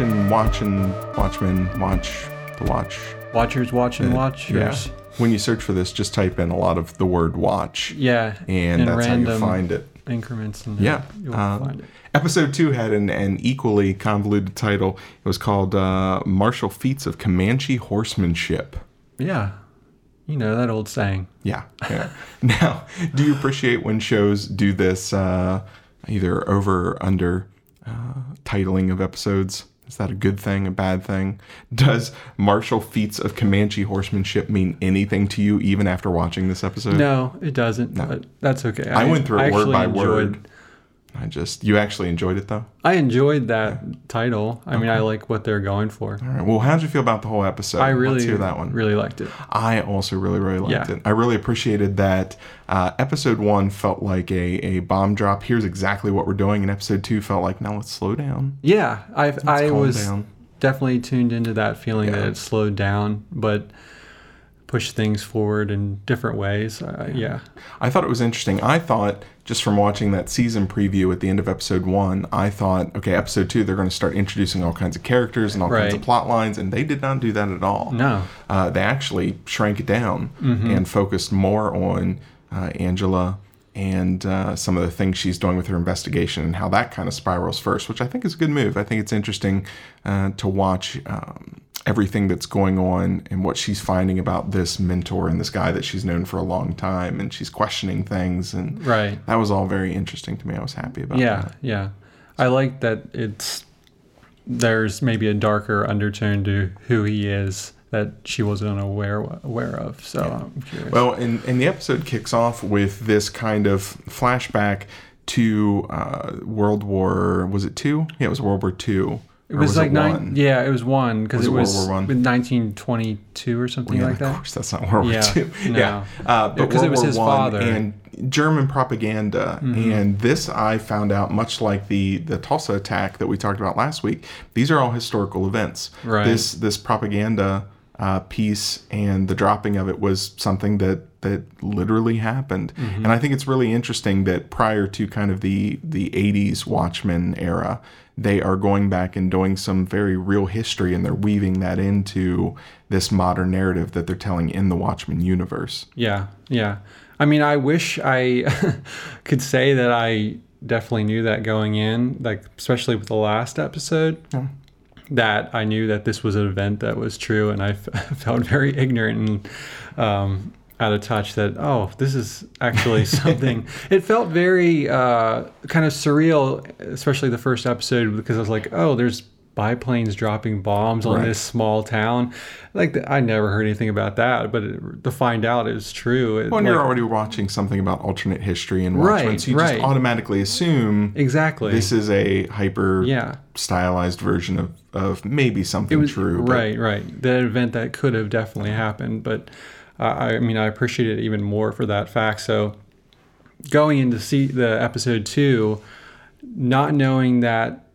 Watching, Watching, Watchmen, Watch, the Watch. Watchers watching Yeah. watchers. When you search for this, just type in a lot of the word watch, Yeah. and in that's how you find it. increments and Yeah. you'll Um, find it. Episode two had an, an equally convoluted title. It was called uh, Martial Feats of Comanche Horsemanship. Yeah. You know that old saying. Yeah. yeah. now, do you appreciate when shows do this uh, either over or under uh, titling of episodes? Is that a good thing, a bad thing? Does martial feats of Comanche horsemanship mean anything to you even after watching this episode? No, it doesn't. But that's okay. I went through it word by enjoyed- word. I just, you actually enjoyed it though? I enjoyed that title. I mean, I like what they're going for. All right. Well, how did you feel about the whole episode? I really, Let's hear that one. really liked it. I also really, really liked Yeah. it. I really appreciated that uh, episode one felt like a, a bomb drop. Here's exactly what we're doing. And episode two felt like, now let's slow down. Yeah, I I was down. definitely tuned into that feeling Yeah. that it slowed down, but pushed things forward in different ways. Uh, yeah. I thought it was interesting. I thought, just from watching that season preview at the end of episode one, I thought, okay, episode two, they're going to start introducing all kinds of characters and all kinds of plot lines. And they did not do that at all. No. uh, they actually shrank it down Mm-hmm. and focused more on uh, Angela and uh, some of the things she's doing with her investigation and how that kind of spirals first, which I think is a good move. I think it's interesting uh, to watch um, everything that's going on and what she's finding about this mentor and this guy that she's known for a long time, and she's questioning things, and Right. that was all very interesting to me. I was happy about Yeah, that. yeah. I like that it's there's maybe a darker undertone to who he is that she wasn't aware aware of. So I'm curious. Well, and, and the episode kicks off with this kind of flashback to uh, World War. Was it two? Yeah, it was World War Two. It was like nine. Yeah, it was one because Was it it World was War One? with 1922 or something Yeah, like that. of course, that's not World War Yeah, Two. no. Yeah, uh, but because it was War his One father. Mm-hmm. and German propaganda. And this, I found out, much like the the Tulsa attack that we talked about last week. These are all historical events. Right. This this propaganda uh, piece and the dropping of it was something that that literally happened. Mm-hmm. And I think it's really interesting that prior to kind of the the 80s Watchmen era, they are going back and doing some very real history and they're weaving that into this modern narrative that they're telling in the Watchmen universe. Yeah, yeah. I mean, I wish I could say that I definitely knew that going in, like especially with the last episode. That I knew that this was an event that was true, and I f- felt very ignorant and um, out of touch. That oh, this is actually something. it felt very uh, kind of surreal, especially the first episode, because I was like, oh, there's biplanes dropping bombs on Right. this small town. Like I never heard anything about that, but it, to find out it was true. It, When like- you're already watching something about alternate history and Watchmen, Right, so you right. just automatically assume exactly. this is a hyper yeah. stylized version of, of maybe something true. but- Right, right. That event that could have definitely happened, but uh, I mean, I appreciate it even more for that fact. So, going into see the episode two, not knowing that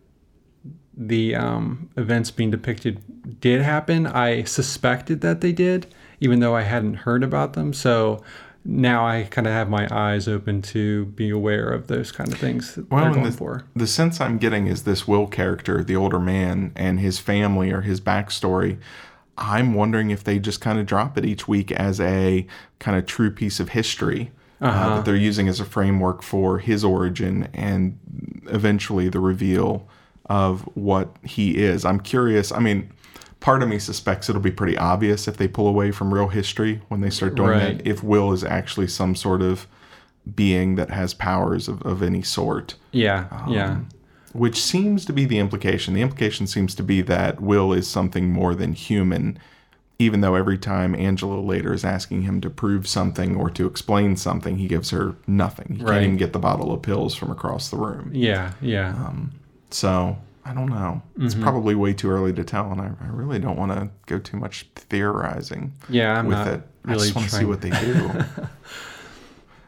the um, events being depicted did happen, I suspected that they did, even though I hadn't heard about them. So. Now I kind of have my eyes open to be aware of those kind of things that Well, the, for. the sense I'm getting is this Will character, the older man, and his family or his backstory. I'm wondering if they just kind of drop it each week as a kind of true piece of history uh, Uh-huh. that they're using as a framework for his origin and eventually the reveal of what he is. I'm curious. I mean, part of me suspects it'll be pretty obvious if they pull away from real history when they start doing Right. that. If Will is actually some sort of being that has powers of, of any sort Yeah, yeah. Which seems to be the implication. The implication seems to be that Will is something more than human, even though every time Angela later is asking him to prove something or to explain something, he gives her nothing. He Right. can't even get the bottle of pills from across the room. Yeah, yeah. So I don't know. It's Mm-hmm. probably way too early to tell, and I, I really don't want to go too much theorizing Yeah, I'm with not it. I just want to see what they do.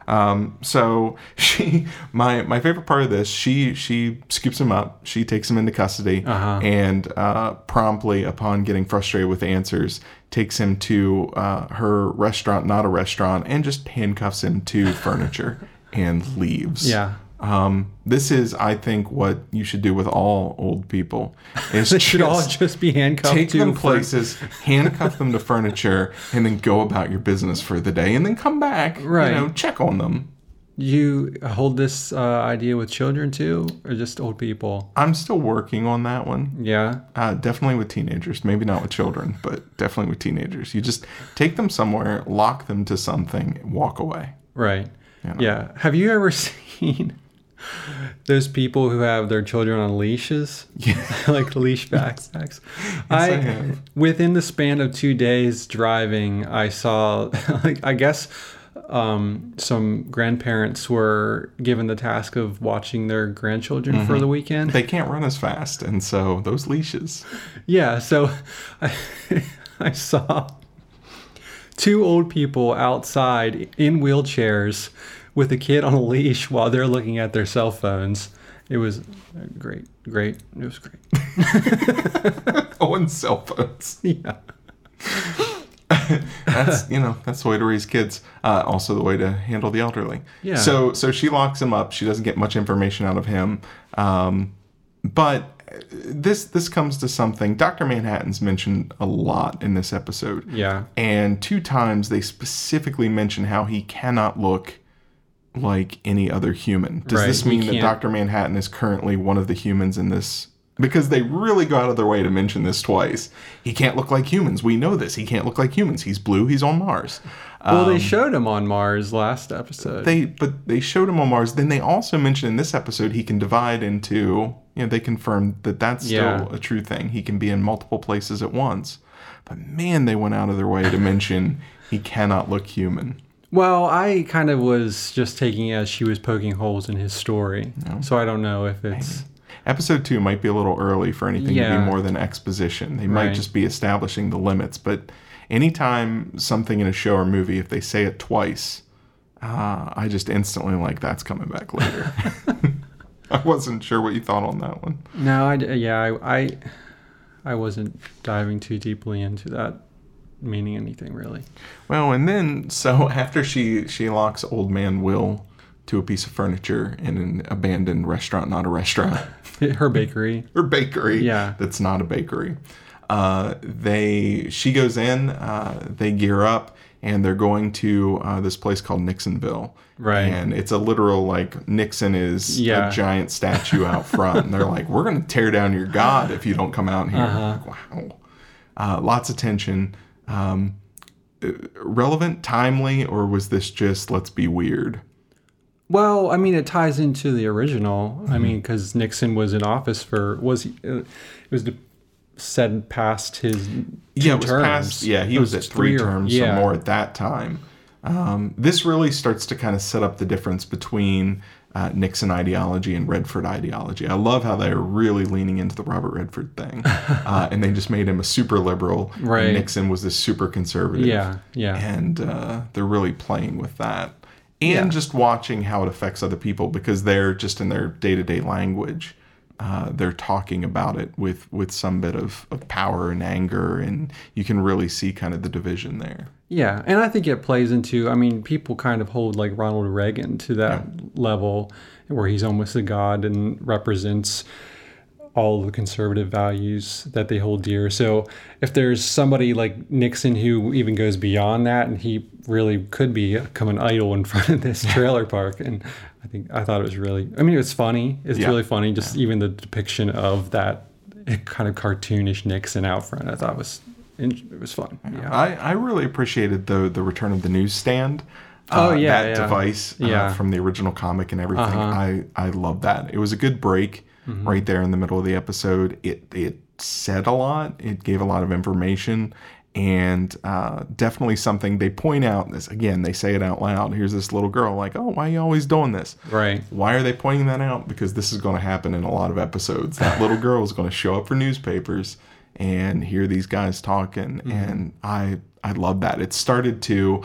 um, so she, my my favorite part of this, she she scoops him up, she takes him into custody, Uh-huh. and uh, promptly, upon getting frustrated with answers, takes him to uh, her restaurant, not a restaurant, and just handcuffs him to furniture and leaves. Yeah. Um, this is, I think, what you should do with all old people. Is They should all just be handcuffed take to them places, handcuff them to furniture, and then go about your business for the day, and then come back, Right. you know, check on them. You hold this uh, idea with children too, or just old people? I'm still working on that one. Yeah. Uh, definitely with teenagers, maybe not with children, but definitely with teenagers. You just take them somewhere, lock them to something, walk away. Right. You know? Yeah. Have you ever seen those people who have their children on leashes? Yeah. like leash backpacks. I, I have. within the span of two days driving, I saw like I guess um, some grandparents were given the task of watching their grandchildren Mm-hmm. for the weekend. They can't run as fast, and so those leashes. Yeah, so I, I saw two old people outside in wheelchairs with a kid on a leash while they're looking at their cell phones. It was great, great. It was great. And cell phones. Yeah. That's you know that's the way to raise kids. Uh, also the way to handle the elderly. Yeah. So so she locks him up. She doesn't get much information out of him. Um, but this this comes to something. Doctor Manhattan's mentioned a lot in this episode. Yeah. And two times they specifically mention how he cannot look like any other human. Does Right, this mean that Dr. Manhattan is currently one of the humans in this? Because they really go out of their way to mention this twice. He can't look like humans. We know this. He can't look like humans. He's blue. He's on Mars. Well, they showed him on Mars last episode. Um, They but they showed him on Mars. Then they also mentioned in this episode he can divide into. You know, they confirmed that that's still a true thing. He can be in multiple places at once. But man, they went out of their way to mention he cannot look human. Well, I kind of was just taking it as she was poking holes in his story. So I don't know if it's. Episode two might be a little early for anything to be more than exposition. They might Right. just be establishing the limits. But anytime something in a show or movie, if they say it twice, uh, I just instantly like that's coming back later. I wasn't sure what you thought on that one. No, I yeah, I, I I wasn't diving too deeply into that meaning anything really. Well, and then so after she she locks old man Will to a piece of furniture in an abandoned restaurant, not a restaurant. Her bakery. Her bakery. Yeah. That's not a bakery. Uh, they she goes in, uh, they gear up, and they're going to uh, this place called Nixonville. Right. And it's a literal like Nixon is Yeah. a giant statue out front. and they're like, We're gonna tear down your god if you don't come out here. Uh-huh. Like, wow. Uh, lots of tension. Um, relevant, timely, or was this just let's be weird? Well, I mean, it ties into the original. Mm-hmm. I mean, because Nixon was in office for was he, uh, it was said past his yeah, it was terms. past. Yeah, he It was, at three, or- terms yeah. or more at that time. Um, this really starts to kind of set up the difference between uh, Nixon ideology and Redford ideology. I love how they're really leaning into the Robert Redford thing, uh, and they just made him a super liberal. and Right. Nixon was this super conservative. Yeah, yeah, and uh, they're really playing with that and Yeah. just watching how it affects other people because they're just in their day-to-day language uh, they're talking about it with with some bit of, of power and anger and you can really see kind of the division there yeah. And I think it plays into. I mean, people kind of hold like Ronald Reagan to that level, where he's almost a god and represents all the conservative values that they hold dear. So if there's somebody like Nixon who even goes beyond that, and he really could become an idol in front of this trailer park, and I think I thought it was really. I mean, it was funny. It's Yeah. really funny. Just even the depiction of that kind of cartoonish Nixon out front, I thought was it was fun. Yeah. I, I really appreciated the the return of the newsstand Oh, uh, yeah, that yeah. device uh, Yeah. from the original comic and everything Uh-huh. I I love that it was a good break Mm-hmm. right there in the middle of the episode. It it said a lot. It gave a lot of information. And uh, definitely something they point out this again they say it out loud. Here's this little girl like oh why are you always doing this? Right. why are they pointing that out? Because this is going to happen in a lot of episodes. That little girl is going to show up for newspapers and hear these guys talking. And i i love that. It started to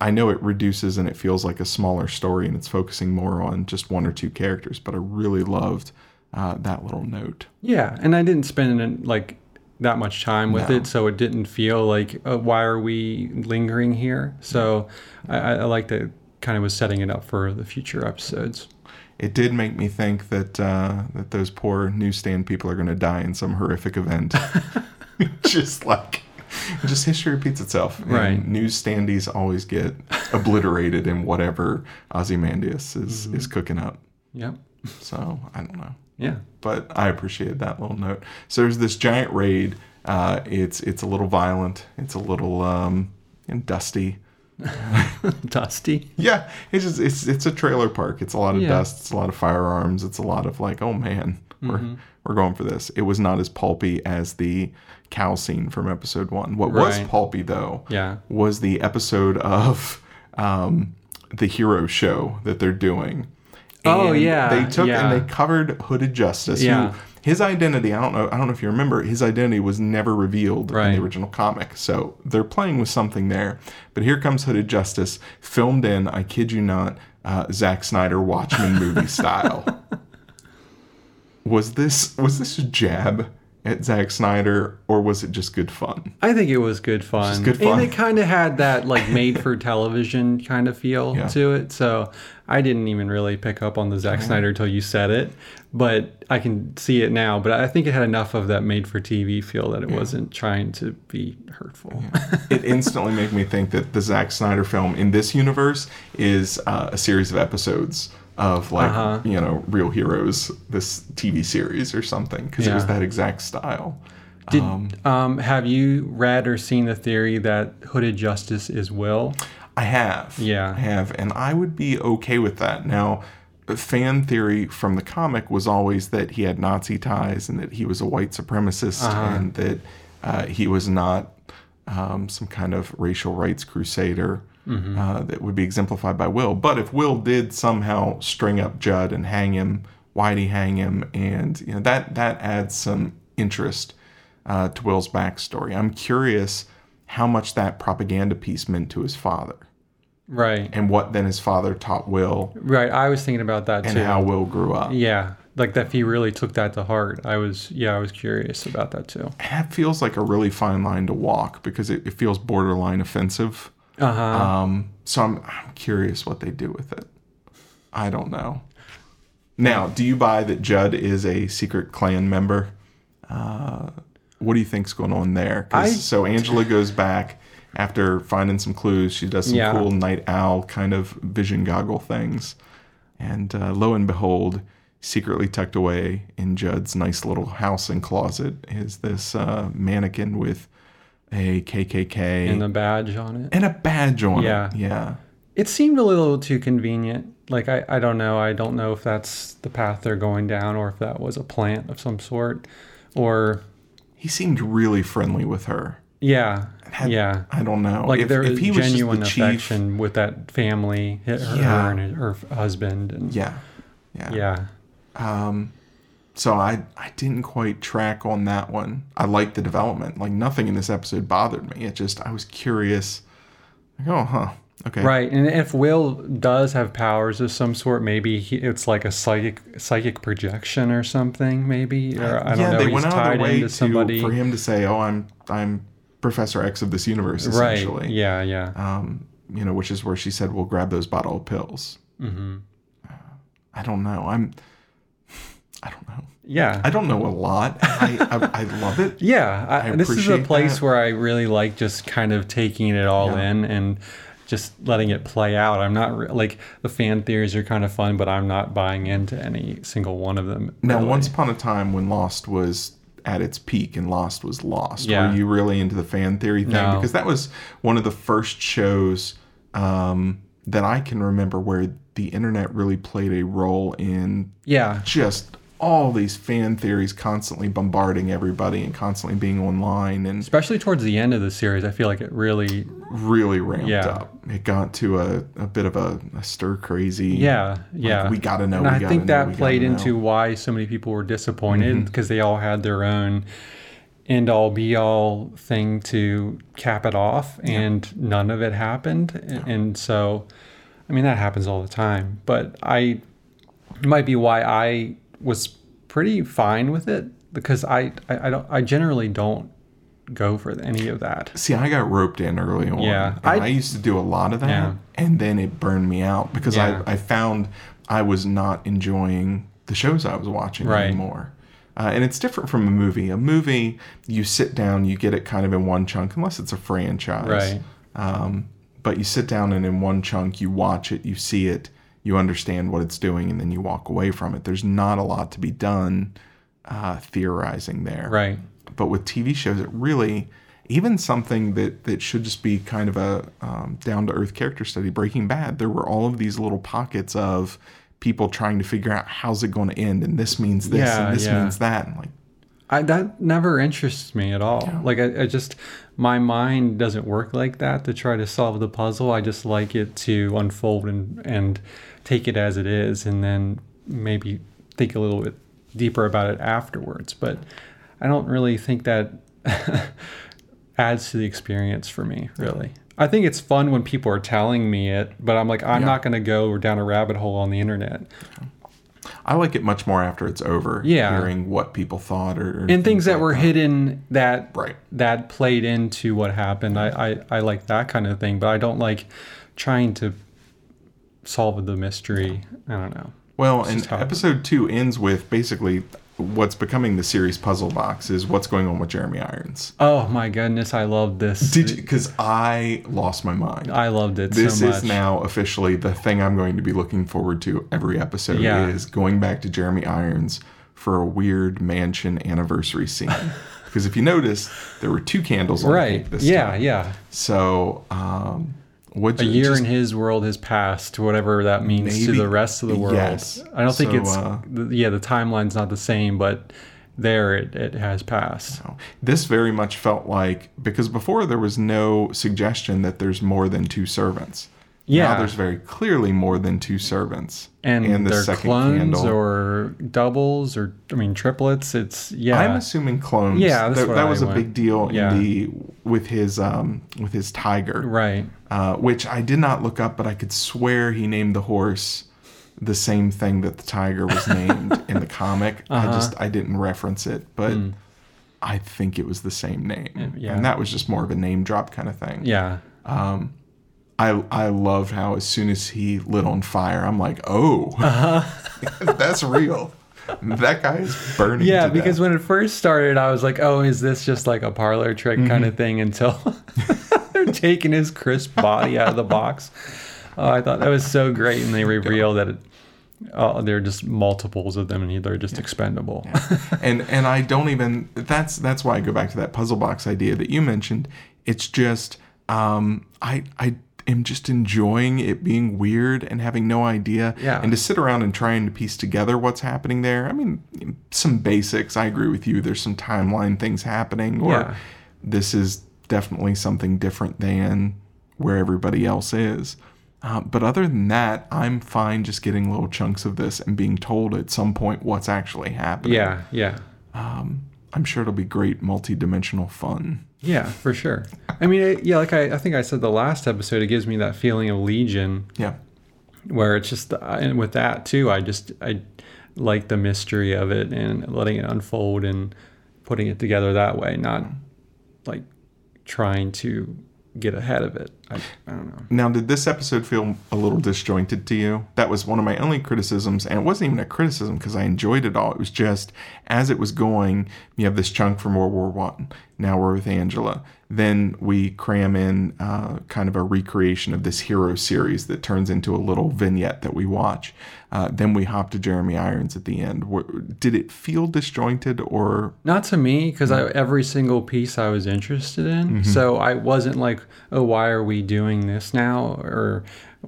i know it reduces and it feels like a smaller story and it's focusing more on just one or two characters but i really loved uh, that little note Yeah, and I didn't spend like that much time with No. it, so it didn't feel like uh, why are we lingering here. So I, I I like that kind of was setting it up for the future episodes. It did make me think that uh, that those poor newsstand people are going to die in some horrific event. just like, just history repeats itself. Right. Newsstandies always get obliterated in whatever Ozymandias is is cooking up. Yep. So I don't know. Yeah. but I appreciated that little note. So there's this giant raid. Uh, it's it's a little violent. It's a little um, and dusty. Dusty. Yeah, it's just it's it's a trailer park. It's a lot of Yeah. dust. It's a lot of firearms. It's a lot of like, oh man, we're Mm-hmm. we're going for this. It was not as pulpy as the cow scene from episode one. What was pulpy though Yeah. was the episode of um, the hero show that they're doing. Oh, yeah, they took yeah. and they covered Hooded Justice. Yeah. Who, his identity, I don't know. I don't know if you remember. His identity was never revealed in the original comic. So they're playing with something there. But here comes Hooded Justice, filmed in, I kid you not, uh, Zack Snyder Watchmen movie style. Was this was this a jab at Zack Snyder, or was it just good fun? I think it was good fun. Just good fun. And it kind of had that like made for television kind of feel Yeah. to it. So I didn't even really pick up on the Zack Snyder till you said it, but I can see it now. But I think it had enough of that made for TV feel that it wasn't trying to be hurtful. it instantly made me think that the Zack Snyder film in this universe is uh, a series of episodes of like Uh-huh. you know real heroes this tv series or something because it was that exact style Did um, have you read or seen the theory that Hooded Justice is Will? i have Yeah. i have and i would be okay with that now fan theory from the comic was always that he had nazi ties and that he was a white supremacist Uh-huh. and that uh, he was not um, some kind of racial rights crusader Mm-hmm. uh, that would be exemplified by Will. But if Will did somehow string up Judd and hang him, why'd he hang him? And you know that that adds some interest uh, to Will's backstory. I'm curious how much that propaganda piece meant to his father, Right. and what then his father taught Will, Right. I was thinking about that and too. how Will grew up. Yeah, like that. If he really took that to heart, I was. Yeah, I was curious about that too. And that feels like a really fine line to walk because it, it feels borderline offensive. Uh huh. Um, so I'm, I'm curious what they do with it. I don't know. Now, do you buy that Judd is a secret Klan member? Uh, what do you think's going on there? I- so Angela goes back after finding some clues. She does some Yeah. cool Nite Owl kind of vision goggle things, and uh, lo and behold, secretly tucked away in Judd's nice little house and closet is this uh, mannequin with a KKK and a badge on it. and a badge on Yeah. it. Yeah. It seemed a little too convenient. Like I, I don't know. I don't know if that's the path they're going down or if that was a plant of some sort. Or He seemed really friendly with her. yeah. Had- yeah. I don't know. Like if, there if he was genuine the chief, affection with that family, her, Yeah. her and her husband, and yeah, yeah, yeah. Um, so I I didn't quite track on that one. I liked the development. Like nothing in this episode bothered me. It just I was curious. Like, oh, huh. Okay. Right, and if Will does have powers of some sort, maybe he, it's like a psychic psychic projection or something. Maybe, or I don't yeah, know. they went out of their way to somebody. for him to say, "Oh, I'm I'm Professor X of this universe," Essentially. right? Yeah, yeah. Um, you know, which is where she said, "We'll grab those bottle of pills." hmm I don't know. I'm. I don't know. Yeah. I don't know a lot. I I, I love it. Yeah, I, this is a place that. where I really like just kind of taking it all Yeah. in and just letting it play out. I'm not re- like the fan theories are kind of fun, but I'm not buying into any single one of them. Now, really. once upon a time when Lost was at its peak and Lost was Lost, Yeah. were you really into the fan theory thing? No. Because that was one of the first shows um, that I can remember where the internet really played a role in yeah, just all these fan theories constantly bombarding everybody and constantly being online and especially towards the end of the series, I feel like it really, really ramped Yeah. up. It got to a, a bit of a, a stir crazy. yeah, yeah. we gotta know, And I think know, that played into why so many people were disappointed Mm-hmm. because they all had their own end all be all thing to cap it off, and none of it happened. And- And so, I mean, that happens all the time. But I it might be why I was pretty fine with it because I, I, I don't I generally don't go for any of that. See, I got roped in early on. Yeah, and I, I- used to do a lot of that, Yeah. and then it burned me out because Yeah. I, I found I was not enjoying the shows I was watching Right. anymore. Uh, and it's different from a movie. A movie, you sit down, you get it kind of in one chunk, unless it's a franchise. Right. Um, but you sit down and in one chunk, you watch it, you see it, you understand what it's doing, and then you walk away from it. There's not a lot to be done uh, theorizing there Right. but with TV shows, it really even something that that should just be kind of a um, down to earth character study. Breaking Bad, there were all of these little pockets of people trying to figure out how's it going to end, and this means this, Yeah, and this yeah. means that. And like, I, that never interests me at all. Like I, I just my mind doesn't work like that to try to solve the puzzle. I just like it to unfold and and take it as it is, and then maybe think a little bit deeper about it afterwards. But I don't really think that adds to the experience for me. Really, I think it's fun when people are telling me it, but I'm like I'm Yeah. not going to go down a rabbit hole on the internet. I like it much more after it's over. Yeah. hearing what people thought or, or and things that like were hidden that Right. that played into what happened. I, I I like that kind of thing, but I don't like trying to solve the mystery. I don't know. Well, and episode two ends with basically what's becoming the series puzzle box is what's going on with Jeremy Irons. Oh my goodness, I love this. Did you? Because I lost my mind. I loved it this so much. is now officially the thing I'm going to be looking forward to every episode Yeah. is going back to Jeremy Irons for a weird mansion anniversary scene. because if you notice, there were two candles on the right. cake this Yeah, time. yeah. So, um, what A year in his world has passed, whatever that means to the rest of the world. yes. I don't think So, it's uh, yeah, the timeline's not the same, but there it, it has passed. This very much felt like because before there was no suggestion that there's more than two servants. Yeah. Now there's very clearly more than two servants. And, the they're second clones candle. or doubles or I mean triplets. It's yeah. I'm assuming clones. Yeah, that, I was a big deal Yeah. in the with his um with his tiger, right. uh, which I did not look up, but I could swear he named the horse the same thing that the tiger was named in the comic. I Uh-huh. just I didn't reference it, but I think it was the same name, Mm. yeah. and that was just more of a name drop kind of thing. Yeah. I I loved how as soon as he lit on fire, I'm like, oh, that's real. That guy is burning. Uh-huh. Yeah, because death. when it first started, I was like, "Oh, is this just like a parlor trick kind Mm-hmm. of thing?" Until they're taking his crisp body out of the box. Oh, I thought that was so great, and they reveal that it, oh, they're just multiples of them, and they're just expendable. and and I don't even that's that's why I go back to that puzzle box idea that you mentioned. It's just um I I am just enjoying it being weird and having no idea. Yeah. And to sit around and trying to piece together what's happening there. I mean, some basics. I agree with you. There's some timeline things happening, or Yeah. this is definitely something different than where everybody else is. Uh, but other than that, I'm fine just getting little chunks of this and being told at some point what's actually happening. yeah, yeah, I'm sure it'll be great multi-dimensional fun. Yeah, for sure. I mean, it, yeah, like I, I think I said the last episode, it gives me that feeling of Legion Yeah. where it's just uh, and with that too i just i like the mystery of it and letting it unfold and putting it together that way not like trying to get ahead of it i, I don't know Now, did this episode feel a little disjointed to you? That was one of my only criticisms, and it wasn't even a criticism because I enjoyed it all. It was just as it was going, you have this chunk from World War One. Now we're with Angela. Then we cram in uh, kind of a recreation of this hero series that turns into a little vignette that we watch. Uh, then we hop to Jeremy Irons at the end. Did it feel disjointed or? Not to me because every single piece i was interested in. So i wasn't like oh why are we doing this now? Or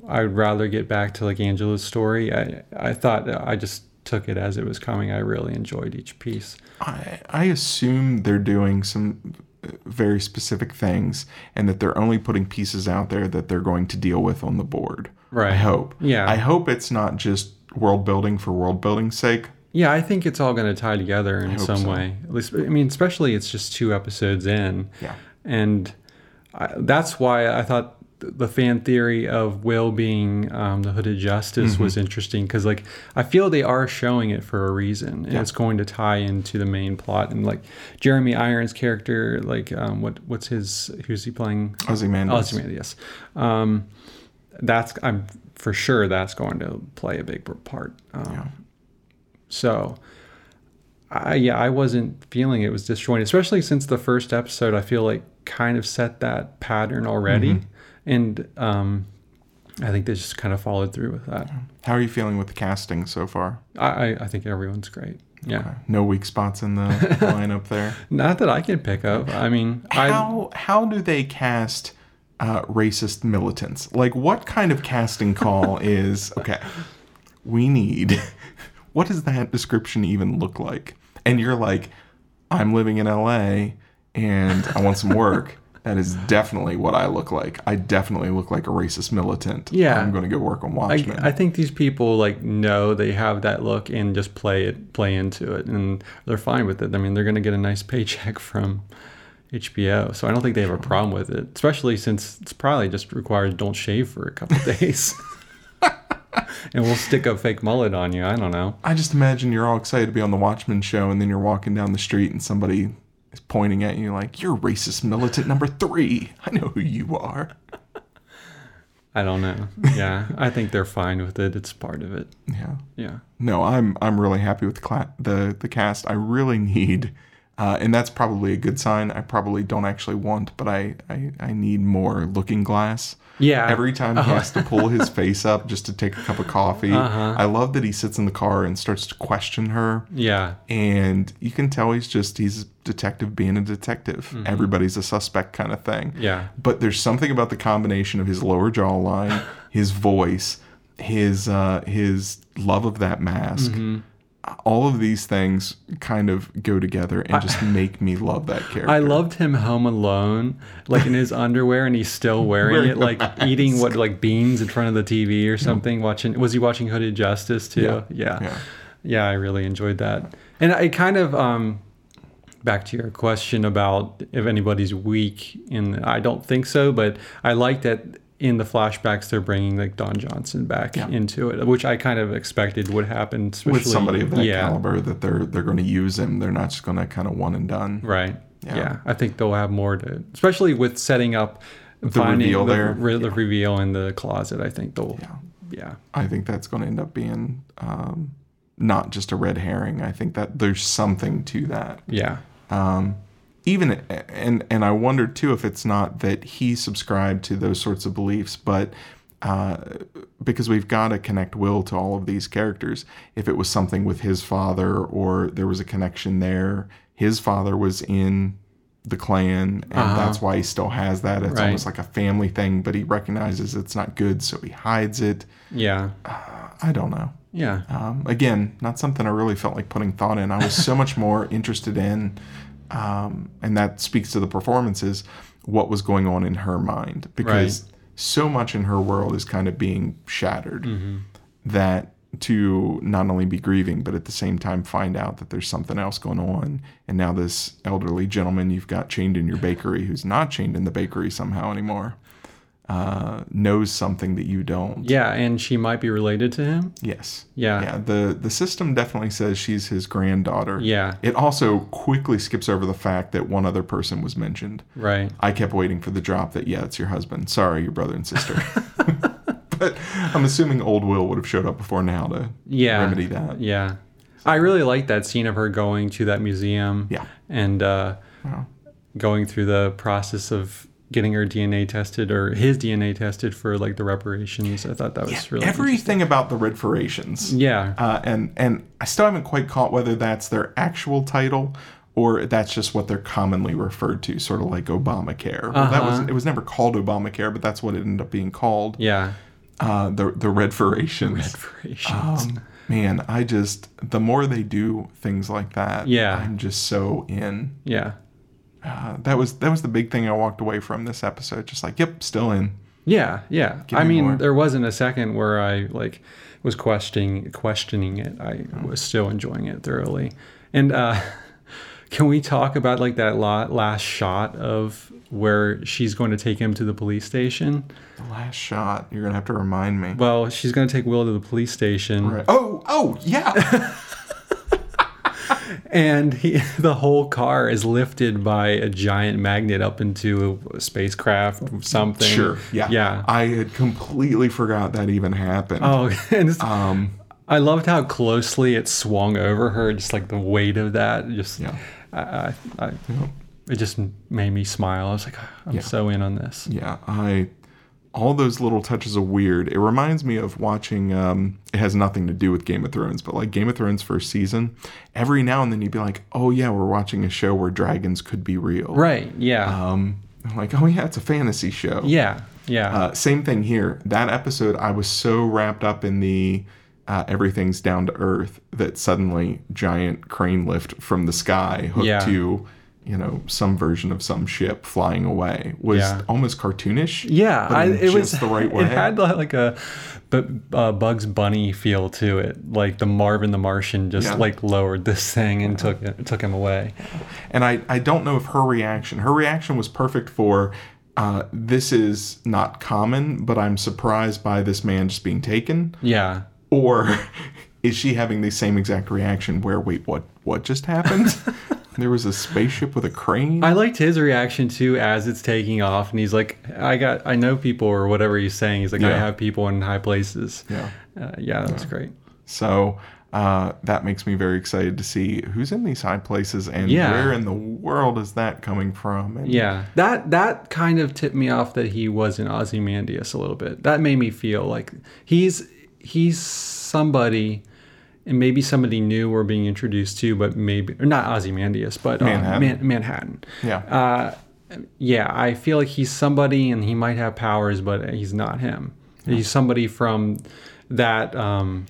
i'd rather get back to like angela's story. I i thought i just took it as it was coming. I really enjoyed each piece I, I assume they're doing some uh, very specific things and that they're only putting pieces out there that they're going to deal with on the board. Right. I hope. Yeah. I hope it's not just world building for world building's sake. Yeah, I think it's all going to tie together in some so. way. At least, I mean, especially it's just two episodes in. Yeah. And I, that's why I thought the fan theory of Will being um, the Hooded Justice was interesting because like I feel they are showing it for a reason and it's going to tie into the main plot and like Jeremy Irons' character like um, what what's his who's he playing Ozymandias. Ozymandias. Um, that's I'm for sure that's going to play a big part. Um, Yeah. So, I yeah, I wasn't feeling it was disjointed, especially since the first episode. I feel like kind of set that pattern already, Mm-hmm. And um, I think they just kind of followed through with that. How are you feeling with the casting so far? I I, I think everyone's great. Yeah, Uh, No weak spots in the lineup there. not that I can pick up. I mean, I How how do they cast uh, racist militants? Like, what kind of casting call is okay? We need. What does that description even look like? And you're like, I'm living in LA and I want some work. That is definitely what I look like. I definitely look like a racist militant. Yeah. I'm going to go work on I, Watchmen. I think these people like know they have that look and just play it, play into it, and they're fine with it. I mean, they're going to get a nice paycheck from HBO, so I don't think they have a problem with it. Especially since it's probably just requires don't shave for a couple days, and we'll stick a fake mullet on you. I don't know. I just imagine you're all excited to be on the Watchmen show, and then you're walking down the street, and somebody is pointing at you like, "You're racist militant number three. I know who you are." I don't know. Yeah, I think they're fine with it. It's part of it. Yeah. Yeah. No, I'm I'm really happy with the cla- the the cast. I really need, uh, and that's probably a good sign. I probably don't actually want, but I I, I need more Looking Glass. Yeah. Every time he has to pull his face up just to take a cup of coffee. Uh-huh. I love that he sits in the car and starts to question her. Yeah. and you can tell he's just he's a detective being a detective everybody's a suspect kind of thing Yeah. but there's something about the combination of his lower jawline his voice his uh his love of that mask all of these things kind of go together and just make me love that character I loved him home alone, like in his underwear, and he's still wearing, Wearing it, like eating what, like beans in front of the TV or something. Watching, was he watching Hooded Justice too? Yeah. Yeah, yeah, yeah I really enjoyed that. And I kind of, um, back to your question about if anybody's weak, and I don't think so, but I like that in the flashbacks they're bringing like Don Johnson back Yeah. into it, which I kind of expected would happen. Especially, with somebody of that yeah, caliber that they're they're going to use him they're not just going to kind of one and done Right. Yeah. Yeah. I think they'll have more to, especially with setting up The reveal the, there. re- the reveal in the closet. I think they'll, Yeah. yeah, I think that's going to end up being um, not just a red herring. I think that there's something to that. yeah, Um, even and and I wonder too if it's not that he subscribed to those sorts of beliefs, but uh, because we've got to connect Will to all of these characters. If it was something with his father or there was a connection there, his father was in the Klan, and Uh-huh. that's why he still has that. It's Right. almost like a family thing, but he recognizes it's not good, so he hides it. yeah, I don't know. yeah, Um, again, not something I really felt like putting thought in. I was so much more interested in, um, and that speaks to the performances, what was going on in her mind. Because so much in her world is kind of being shattered that to not only be grieving, but at the same time find out that there's something else going on. And now, this elderly gentleman you've got chained in your bakery, who's not chained in the bakery somehow anymore, uh, knows something that you don't. yeah. And she might be related to him. Yes. Yeah, Yeah, the the system definitely says she's his granddaughter. yeah, It also quickly skips over the fact that one other person was mentioned. right. I kept waiting for the drop that yeah, it's your husband. Sorry, your brother and sister. but I'm assuming old Will would have showed up before now to Yeah, remedy that. yeah. I really like that scene of her going to that museum. Yeah. and uh, Wow. going through the process of getting her DNA tested or his DNA tested for like the reparations. I thought that was really Everything about the red reparations. Yeah. Uh, and and I still haven't quite caught whether that's their actual title or that's just what they're commonly referred to, sort of like Obamacare. Well, that was Uh-huh. it was never called Obamacare, but that's what it ended up being called. Yeah. Uh, the the reparations. Reparations. Um, man, I just the more they do things like that, Yeah. I'm just so in. yeah. Uh, that was that was the big thing I walked away from this episode. Just like, yep, still in. Yeah, yeah. Give I me mean, more. there wasn't a second where I like was questioning questioning it. I was still enjoying it thoroughly. And uh Can we talk about like that la- last shot of where she's going to take him to the police station? The last shot. You're gonna have to remind me. Well, she's going to take Will to the police station, Right. Oh, oh, yeah. and he, the whole car is lifted by a giant magnet up into a spacecraft, or something. sure. Yeah. yeah. I had completely forgot that even happened. Oh, and it's, Um. I loved how closely it swung over her, just like the weight of that. Just, Yeah. I, I, I, it just made me smile. I was like, "Ah, I'm Yeah. so in on this. Yeah. I. All those little touches of weird. It reminds me of watching. Um, it has nothing to do with Game of Thrones, but like Game of Thrones first season. Every now and then you'd be like, "Oh yeah, we're watching a show where dragons could be real." Right? Yeah. Um, I'm like, "Oh yeah, it's a fantasy show." yeah. Yeah. Uh, same thing here. That episode, I was so wrapped up in the uh, everything's down to earth that suddenly giant crane lift from the sky hooked Yeah. to, you know, some version of some ship flying away was Yeah. almost cartoonish. yeah. I, it was the right way. It had like a, but uh, Bugs Bunny feel to it. Like the Marvin the Martian just Yeah. like lowered this thing and took it took him away. And I, I don't know if her reaction, her reaction was perfect for uh, this is not common, but I'm surprised by this man just being taken. Yeah. Or is she having the same exact reaction where, wait, what, what just happened? there was a spaceship with a crane? I liked his reaction too as it's taking off, and he's like, "I got, I know people," or whatever he's saying. He's like, "I have people in high places." Yeah. uh, yeah, that's was great. So uh, that makes me very excited to see who's in these high places and Yeah. where in the world is that coming from? And Yeah, that that kind of tipped me off that he was in Ozymandias a little bit. That made me feel like he's he's somebody, and maybe somebody new we're being introduced to, but maybe or not Ozymandias, but uh, Manhattan. Man, Manhattan. Yeah. Uh, yeah, I feel like he's somebody, and he might have powers, but he's not him. He's somebody from that um,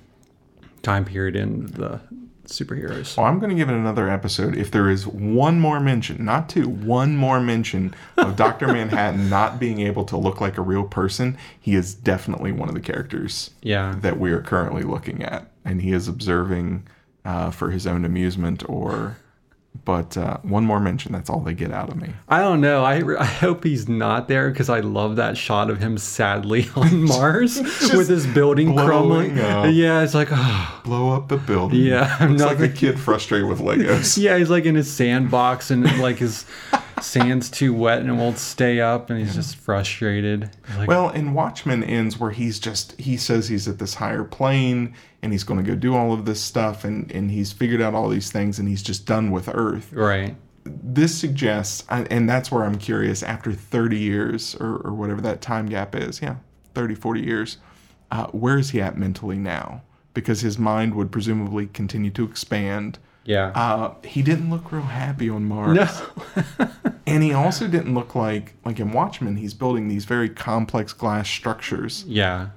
time period in the superheroes. Well, I'm going to give it another episode if there is one more mention, not two, one more mention of Dr. Manhattan not being able to look like a real person. He is definitely one of the characters Yeah, that we are currently looking at. And he is observing uh, for his own amusement or. But uh, one more mention, that's all they get out of me. I don't know. I, I hope he's not there because I love that shot of him sadly on Mars with his building crumbling. up. Yeah, it's like, oh. Blow up the building. Yeah, I'm It's not like a kid frustrated with Legos. yeah, he's like in his sandbox and like his sand's too wet and it won't stay up and he's just frustrated. Like, Well, and Watchmen ends where he's just he says he's at this higher plane and he's going to go do all of this stuff and and he's figured out all these things and he's just done with Earth. right. This suggests, and that's where I'm curious. After 30 years or, or whatever that time gap is, yeah, 30, 40 years, uh, where is he at mentally now? Because his mind would presumably continue to expand. Yeah. Uh, he didn't look real happy on Mars. no. And he also didn't look like like in Watchmen, he's building these very complex glass structures. yeah.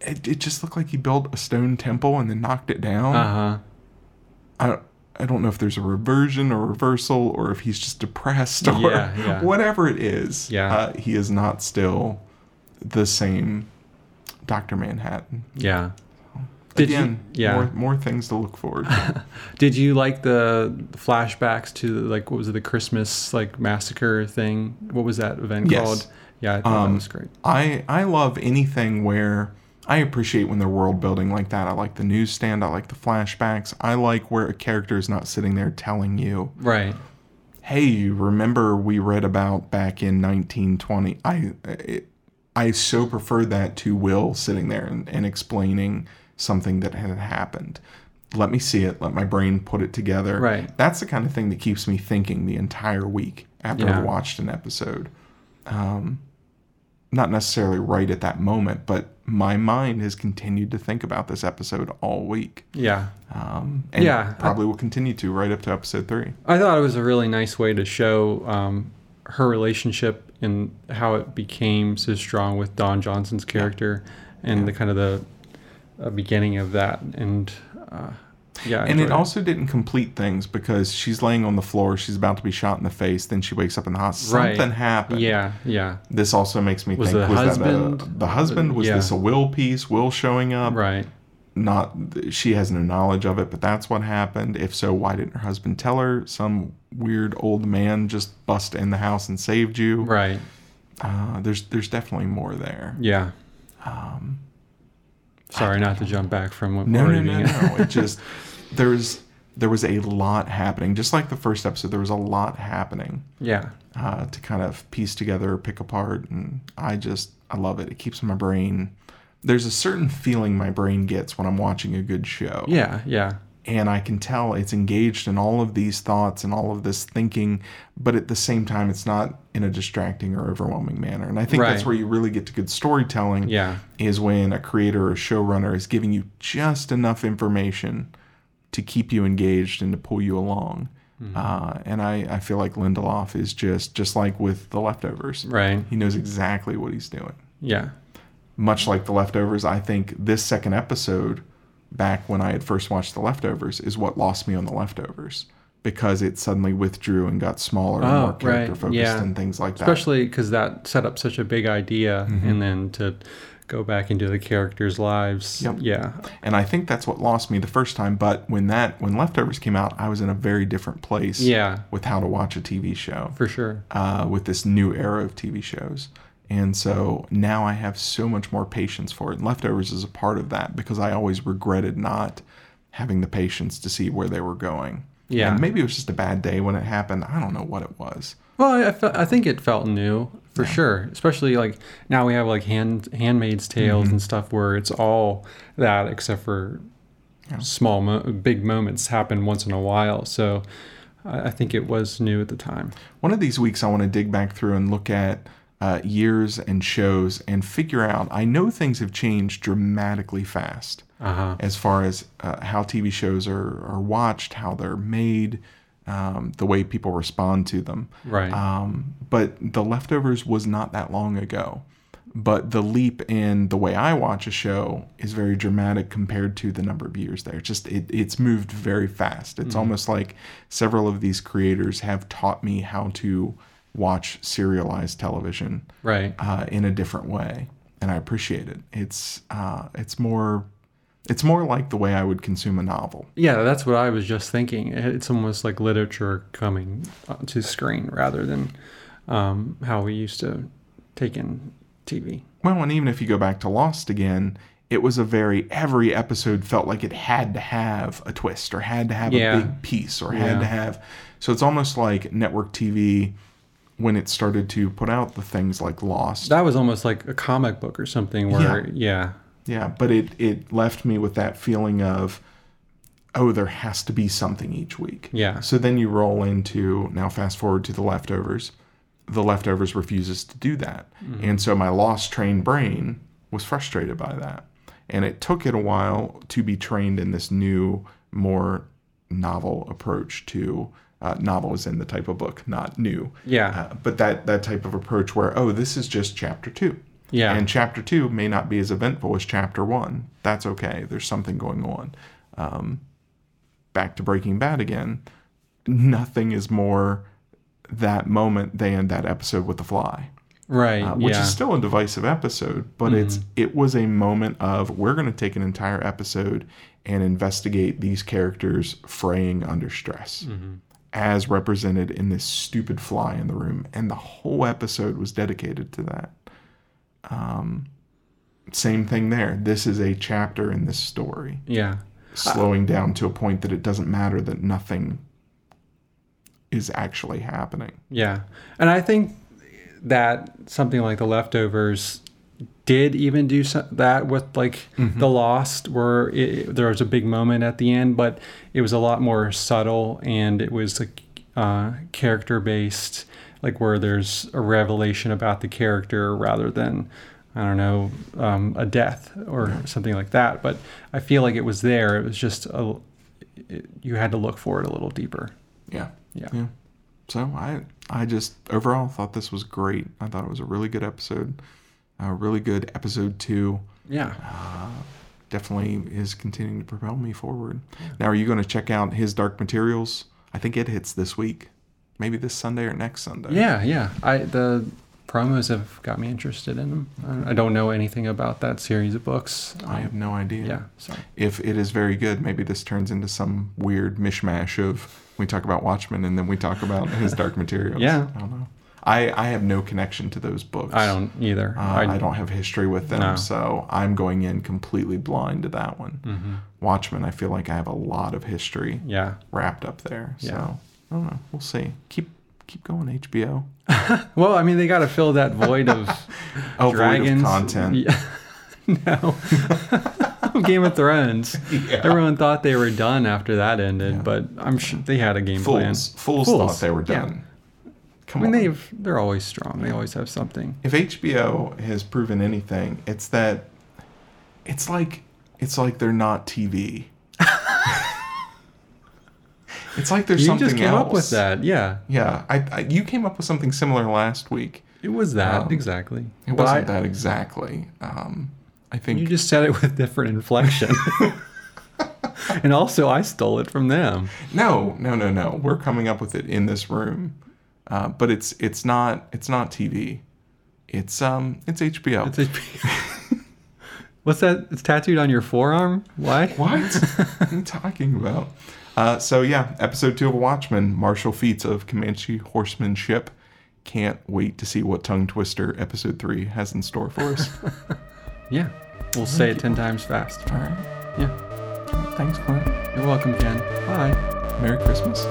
It, it just looked like he built a stone temple and then knocked it down. Uh huh. I don't, I don't know if there's a reversion or reversal or if he's just depressed or Yeah, yeah. whatever it is. Yeah. Uh, he is not still the same Dr. Manhattan. Yeah. Did you- Again, yeah. more, more things to look forward to. Did you like the flashbacks to like what was it the Christmas like massacre thing? What was that event Yes. called? Yeah, I thought Um, that was great. I I love anything where I appreciate when they're world building like that. I like the newsstand. I like the flashbacks. I like where a character is not sitting there telling you, Right. "Hey, you remember we read about back in 1920." I it, I so prefer that to Will sitting there and, and explaining something that had happened. Let me see it. Let my brain put it together. Right. That's the kind of thing that keeps me thinking the entire week after Yeah. I've watched an episode. Um, not necessarily right at that moment, but my mind has continued to think about this episode all week. Yeah. Um, and Yeah, I- probably will continue to right up to episode three. I thought it was a really nice way to show um, her relationship and how it became so strong with Don Johnson's character and the kind of the uh, beginning of that. And uh, yeah, And it enjoyed also didn't complete things because she's laying on the floor, she's about to be shot in the face, then she wakes up in the hospital. Right. Something happened. Yeah, yeah, This also makes me Was think the was husband- that a, the husband? Was Yeah. this a will piece? Will showing up? right. not she has no knowledge of it, but that's what happened. If so, why didn't her husband tell her? Some weird old man just bust in the house and saved you. Right. Uh, there's there's definitely more there. Yeah. Sorry, not to jump back from what No, we're no, no, no. It just there's there was a lot happening. Just like the first episode, there was a lot happening Yeah. uh, to kind of piece together, pick apart, and I just I love it. It keeps my brain. There's a certain feeling my brain gets when I'm watching a good show. Yeah. Yeah. And I can tell it's engaged in all of these thoughts and all of this thinking, but at the same time, it's not in a distracting or overwhelming manner. And I think that's where you really get to good storytelling. Yeah. Is when a creator or showrunner is giving you just enough information to keep you engaged and to pull you along. Mm-hmm. Uh, and I, I feel like Lindelof is just just like with the leftovers. Right. He knows exactly what he's doing Yeah. much like the leftovers i think this second episode back when i had first watched the leftovers is what lost me on the leftovers because it suddenly withdrew and got smaller and Oh, more character right, focused yeah. and things like that Especially because that set up such a big idea, Mm-hmm. and then to go back into the characters' lives. Yep. Yeah. and i think that's what lost me the first time but when that when leftovers came out i was in a very different place Yeah. with how to watch a tv show For sure. uh, with this new era of TV shows. And so now I have so much more patience for it. And Leftovers is a part of that because I always regretted not having the patience to see where they were going. Yeah. And maybe it was just a bad day when it happened. I don't know what it was. Well, I, fe- I think it felt new for sure. Especially like now we have like hand Handmaid's Tales Mm-hmm. and stuff where it's all that except for small, mo- big moments happen once in a while. So I, I think it was new at the time. One of these weeks, I want to dig back through and look at uh, years and shows and figure out. I know things have changed dramatically fast. Uh huh. as far as uh, how TV shows are, are watched, how they're made, um, the way people respond to them. Right. Um, but The Leftovers was not that long ago. But the leap in the way I watch a show is very dramatic compared to the number of years there. It's just it, it's moved very fast. It's almost like several of these creators have taught me how to watch serialized television right. uh, in a different way, and I appreciate it. It's uh, it's more it's more like the way I would consume a novel. Yeah, that's what I was just thinking. It's almost like literature coming uh, to screen rather than um, how we used to take in TV. Well, and even if you go back to Lost again, it was a very every episode felt like it had to have a twist or had to have Yeah. a big piece or had Yeah. to have. So it's almost like network TV when it started to put out the things like Lost. That was almost like a comic book or something where, yeah, Yeah, but it it left me with that feeling of oh, there has to be something each week. Yeah. So then you roll into now fast forward to the leftovers. The leftovers refuses to do that. Mm-hmm. And so my lost trained brain was frustrated by that. And it took it a while to be trained in this new, more novel approach to uh, novel is in the type of book, not new. yeah, Uh, but that that type of approach where oh, this is just chapter two. yeah, And chapter two may not be as eventful as chapter one. That's okay. There's something going on. Um, back to Breaking Bad again. Nothing is more that moment than that episode with the fly, right, uh, which yeah, is still a divisive episode, but it's it was a moment of we're going to take an entire episode and investigate these characters fraying under stress. As represented in this stupid fly in the room, and the whole episode was dedicated to that. Um, same thing there. This is a chapter in this story, yeah, slowing down to a point that it doesn't matter that nothing is actually happening. yeah. And I think that something like The Leftovers did even do so- that with like The Lost, where it, there was a big moment at the end, but it was a lot more subtle and it was like uh, character based, like where there's a revelation about the character rather than. I don't know, um, a death or something like that. But I feel like it was there. It was just a, it, you had to look for it a little deeper. Yeah. Yeah. Yeah. So I I just overall thought this was great. I thought it was a really good episode. A really good episode two. Yeah. Uh, definitely is continuing to propel me forward. Now, are you going to check out his Dark Materials? I think it hits this week, maybe this Sunday or next Sunday. Yeah, yeah. I the promos have got me interested in them. I- I don't know anything about that series of books. I have no idea. Yeah, so If it is very good, maybe this turns into some weird mishmash of we talk about Watchmen and then we talk about his Dark Materials. Yeah. I don't know. I, I have no connection to those books. I don't either. Uh, I, don't have history with them, No. so I'm going in completely blind to that one. Mhm. Watchmen, I feel like I have a lot of history Yeah. wrapped up there. So Yeah. I don't know. We'll see. Keep keep going, HBO. Well, I mean, they got to fill that void of Oh, void of content. Yeah. no. Game of Thrones. Yeah. Everyone thought they were done after that ended, Yeah. but I'm sure they had a game plan. Fools, fools, Fools, thought they were yeah. Done. I mean, on. they've they're always strong. They always have something. if HBO has proven anything, it's that it's like it's like they're not TV. it's like there's you something just came else. up with that. Yeah, Yeah, I, I you came up with something similar last week. it was that Um, exactly. It But wasn't I- that exactly. Um, I think You just said it with different inflection. and also, I stole it from them. no, no, no, no. We're coming up with it in this room, uh, but it's it's not it's not TV. It's um it's HBO. It's a- What's that? It's tattooed on your forearm. Why? What? what are you talking about? Uh, so yeah, episode two of Watchmen, martial feats of Comanche horsemanship. Can't wait to see what tongue twister episode three has in store for us. Yeah. We'll say it ten times fast. All right. Yeah. Thanks, Clint. You're welcome, Ken. Bye. Merry Christmas.